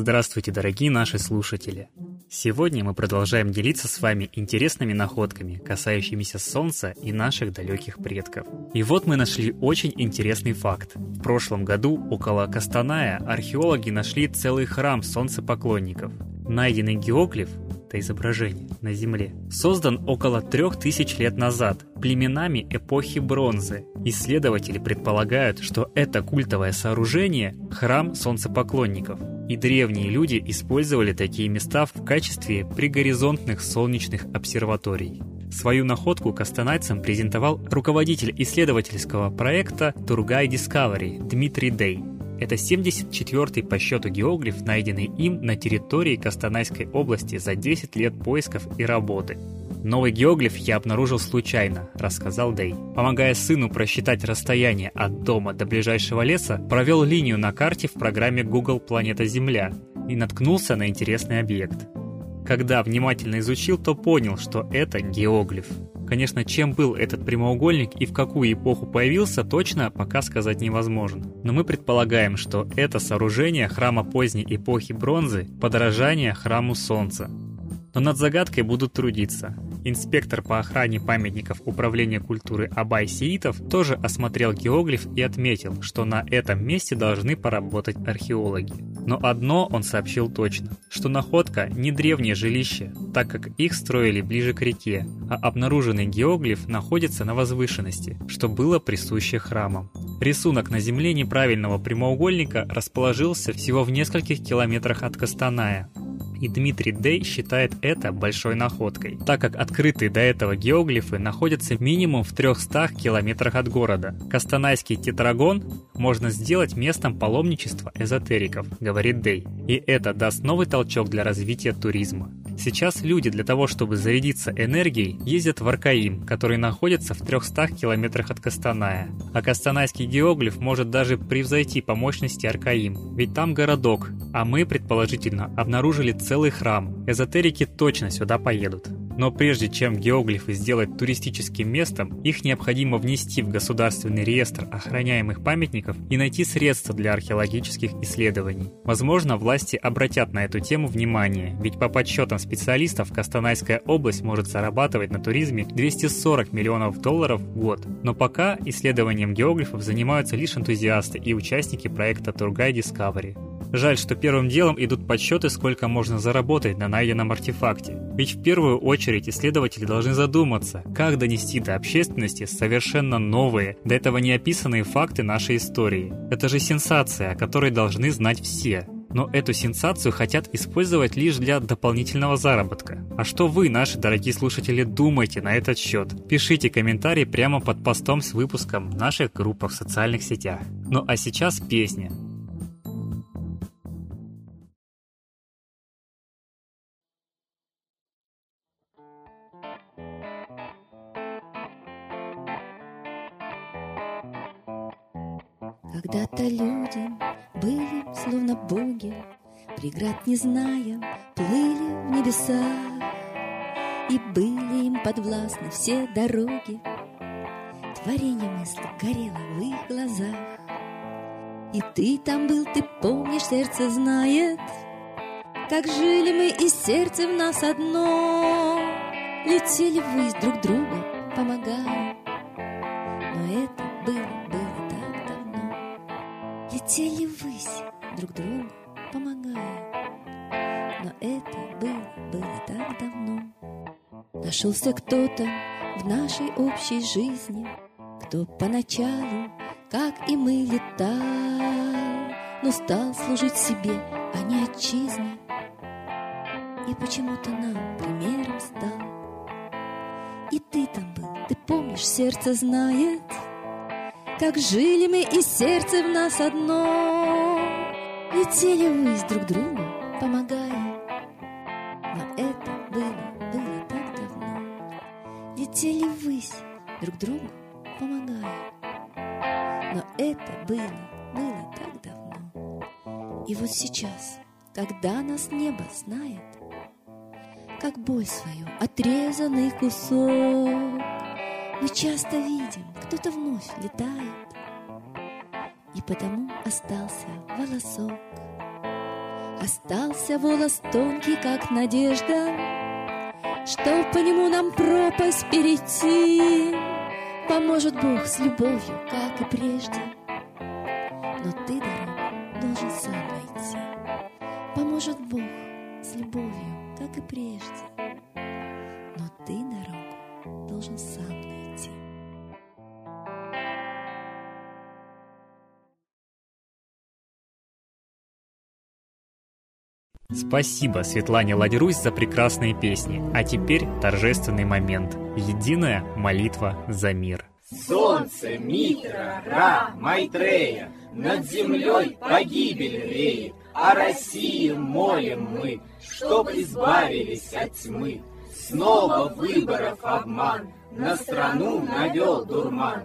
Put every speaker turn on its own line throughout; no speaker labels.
Здравствуйте, дорогие наши слушатели! Сегодня мы продолжаем делиться с вами интересными находками, касающимися Солнца и наших далеких предков. И вот мы нашли очень интересный факт. В прошлом году около Кастаная археологи нашли целый храм солнцепоклонников. Найденный геоглиф это изображение на Земле, создан около трех тысяч лет назад племенами эпохи бронзы. Исследователи предполагают, что это культовое сооружение – храм солнцепоклонников. И древние люди использовали такие места в качестве пригоризонтных солнечных обсерваторий. Свою находку кастанайцам презентовал руководитель исследовательского проекта Тургай Discovery Дмитрий Дей – это 74-й по счету геоглиф, найденный им на территории Костанайской области за 10 лет поисков и работы. «Новый геоглиф я обнаружил случайно», – рассказал Дэй. Помогая сыну просчитать расстояние от дома до ближайшего леса, провел линию на карте в программе Google «Планета Земля» и наткнулся на интересный объект. Когда внимательно изучил, то понял, что это геоглиф. Конечно, чем был этот прямоугольник и в какую эпоху появился, точно пока сказать невозможно. Но мы предполагаем, что это сооружение храма поздней эпохи бронзы, подражание храму Солнца. Но над загадкой будут трудиться. Инспектор по охране памятников Управления культуры Абай Сиитов тоже осмотрел геоглиф и отметил, что на этом месте должны поработать археологи. Но одно он сообщил точно, что находка не древнее жилище, так как их строили ближе к реке, а обнаруженный геоглиф находится на возвышенности, что было присуще храмам. Рисунок на земле неправильного прямоугольника расположился всего в нескольких километрах от Костаная, и Дмитрий Дей считает это большой находкой, так как открытые до этого геоглифы находятся минимум в 300 километрах от города. Кастанайский тетрагон можно сделать местом паломничества эзотериков, говорит Дей, и это даст новый толчок для развития туризма. Сейчас люди для того, чтобы зарядиться энергией, ездят в Аркаим, который находится в 300 километрах от Кастаная. А Кастанайский геоглиф может даже превзойти по мощности Аркаим, ведь там городок, а мы, предположительно, обнаружили целый храм. Эзотерики точно сюда поедут. Но прежде чем геоглифы сделать туристическим местом, их необходимо внести в государственный реестр охраняемых памятников и найти средства для археологических исследований. Возможно, власти обратят на эту тему внимание, ведь по подсчетам специалистов Костанайская область может зарабатывать на туризме 240 миллионов долларов в год. Но пока исследованием геоглифов занимаются лишь энтузиасты и участники проекта Тургай Discovery. Жаль, что первым делом идут подсчеты, сколько можно заработать на найденном артефакте. Ведь в первую очередь исследователи должны задуматься, как донести до общественности совершенно новые, до этого не описанные факты нашей истории. Это же сенсация, о которой должны знать все. Но эту сенсацию хотят использовать лишь для дополнительного заработка. А что вы, наши дорогие слушатели, думаете на этот счет? Пишите комментарии прямо под постом с выпуском в наших группах в социальных сетях. Ну а сейчас песня.
Когда-то люди были словно боги, Преград не зная, плыли в небеса, И были им подвластны все дороги. Творение мысли горело в их глазах. И ты там был, ты помнишь, сердце знает, Как жили мы, и сердце в нас одно. Летели ввысь друг друга, помогая, Но это было Летели ввысь, друг другу помогая. Но это было, было так давно. Нашелся кто-то в нашей общей жизни, Кто поначалу, как и мы, летал, Но стал служить себе, а не отчизне. И почему-то нам примером стал. И ты там был, ты помнишь, сердце знает — как жили мы, и сердце в нас одно. Летели ввысь друг другу, помогая. Но это было, было так давно. Летели ввысь друг другу, помогая. Но это было, было так давно. И вот сейчас, когда нас небо знает, как боль свою отрезанный кусок, мы часто видим, кто-то вновь летает, И потому остался волосок. Остался волос тонкий, как надежда, Чтоб по нему нам пропасть перейти. Поможет Бог с любовью, как и прежде, Но ты дорогу должен сам найти. Поможет Бог с любовью, как и прежде, Но ты дорогу должен сам найти.
Спасибо Светлане Ладерусь за прекрасные песни. А теперь торжественный момент. Единая молитва за мир.
Солнце, Митра, Ра, Майтрея, Над землей погибель реет, О России молим мы, Чтоб избавились от тьмы. Снова выборов обман, На страну навел дурман,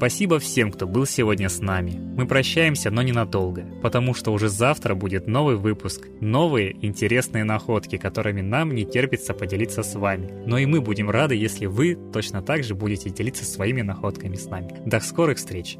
Спасибо всем, кто был сегодня с нами. Мы прощаемся, но ненадолго, потому что уже завтра будет новый выпуск, новые интересные находки, которыми нам не терпится поделиться с вами. Но и мы будем рады, если вы точно так же будете делиться своими находками с нами. До скорых встреч!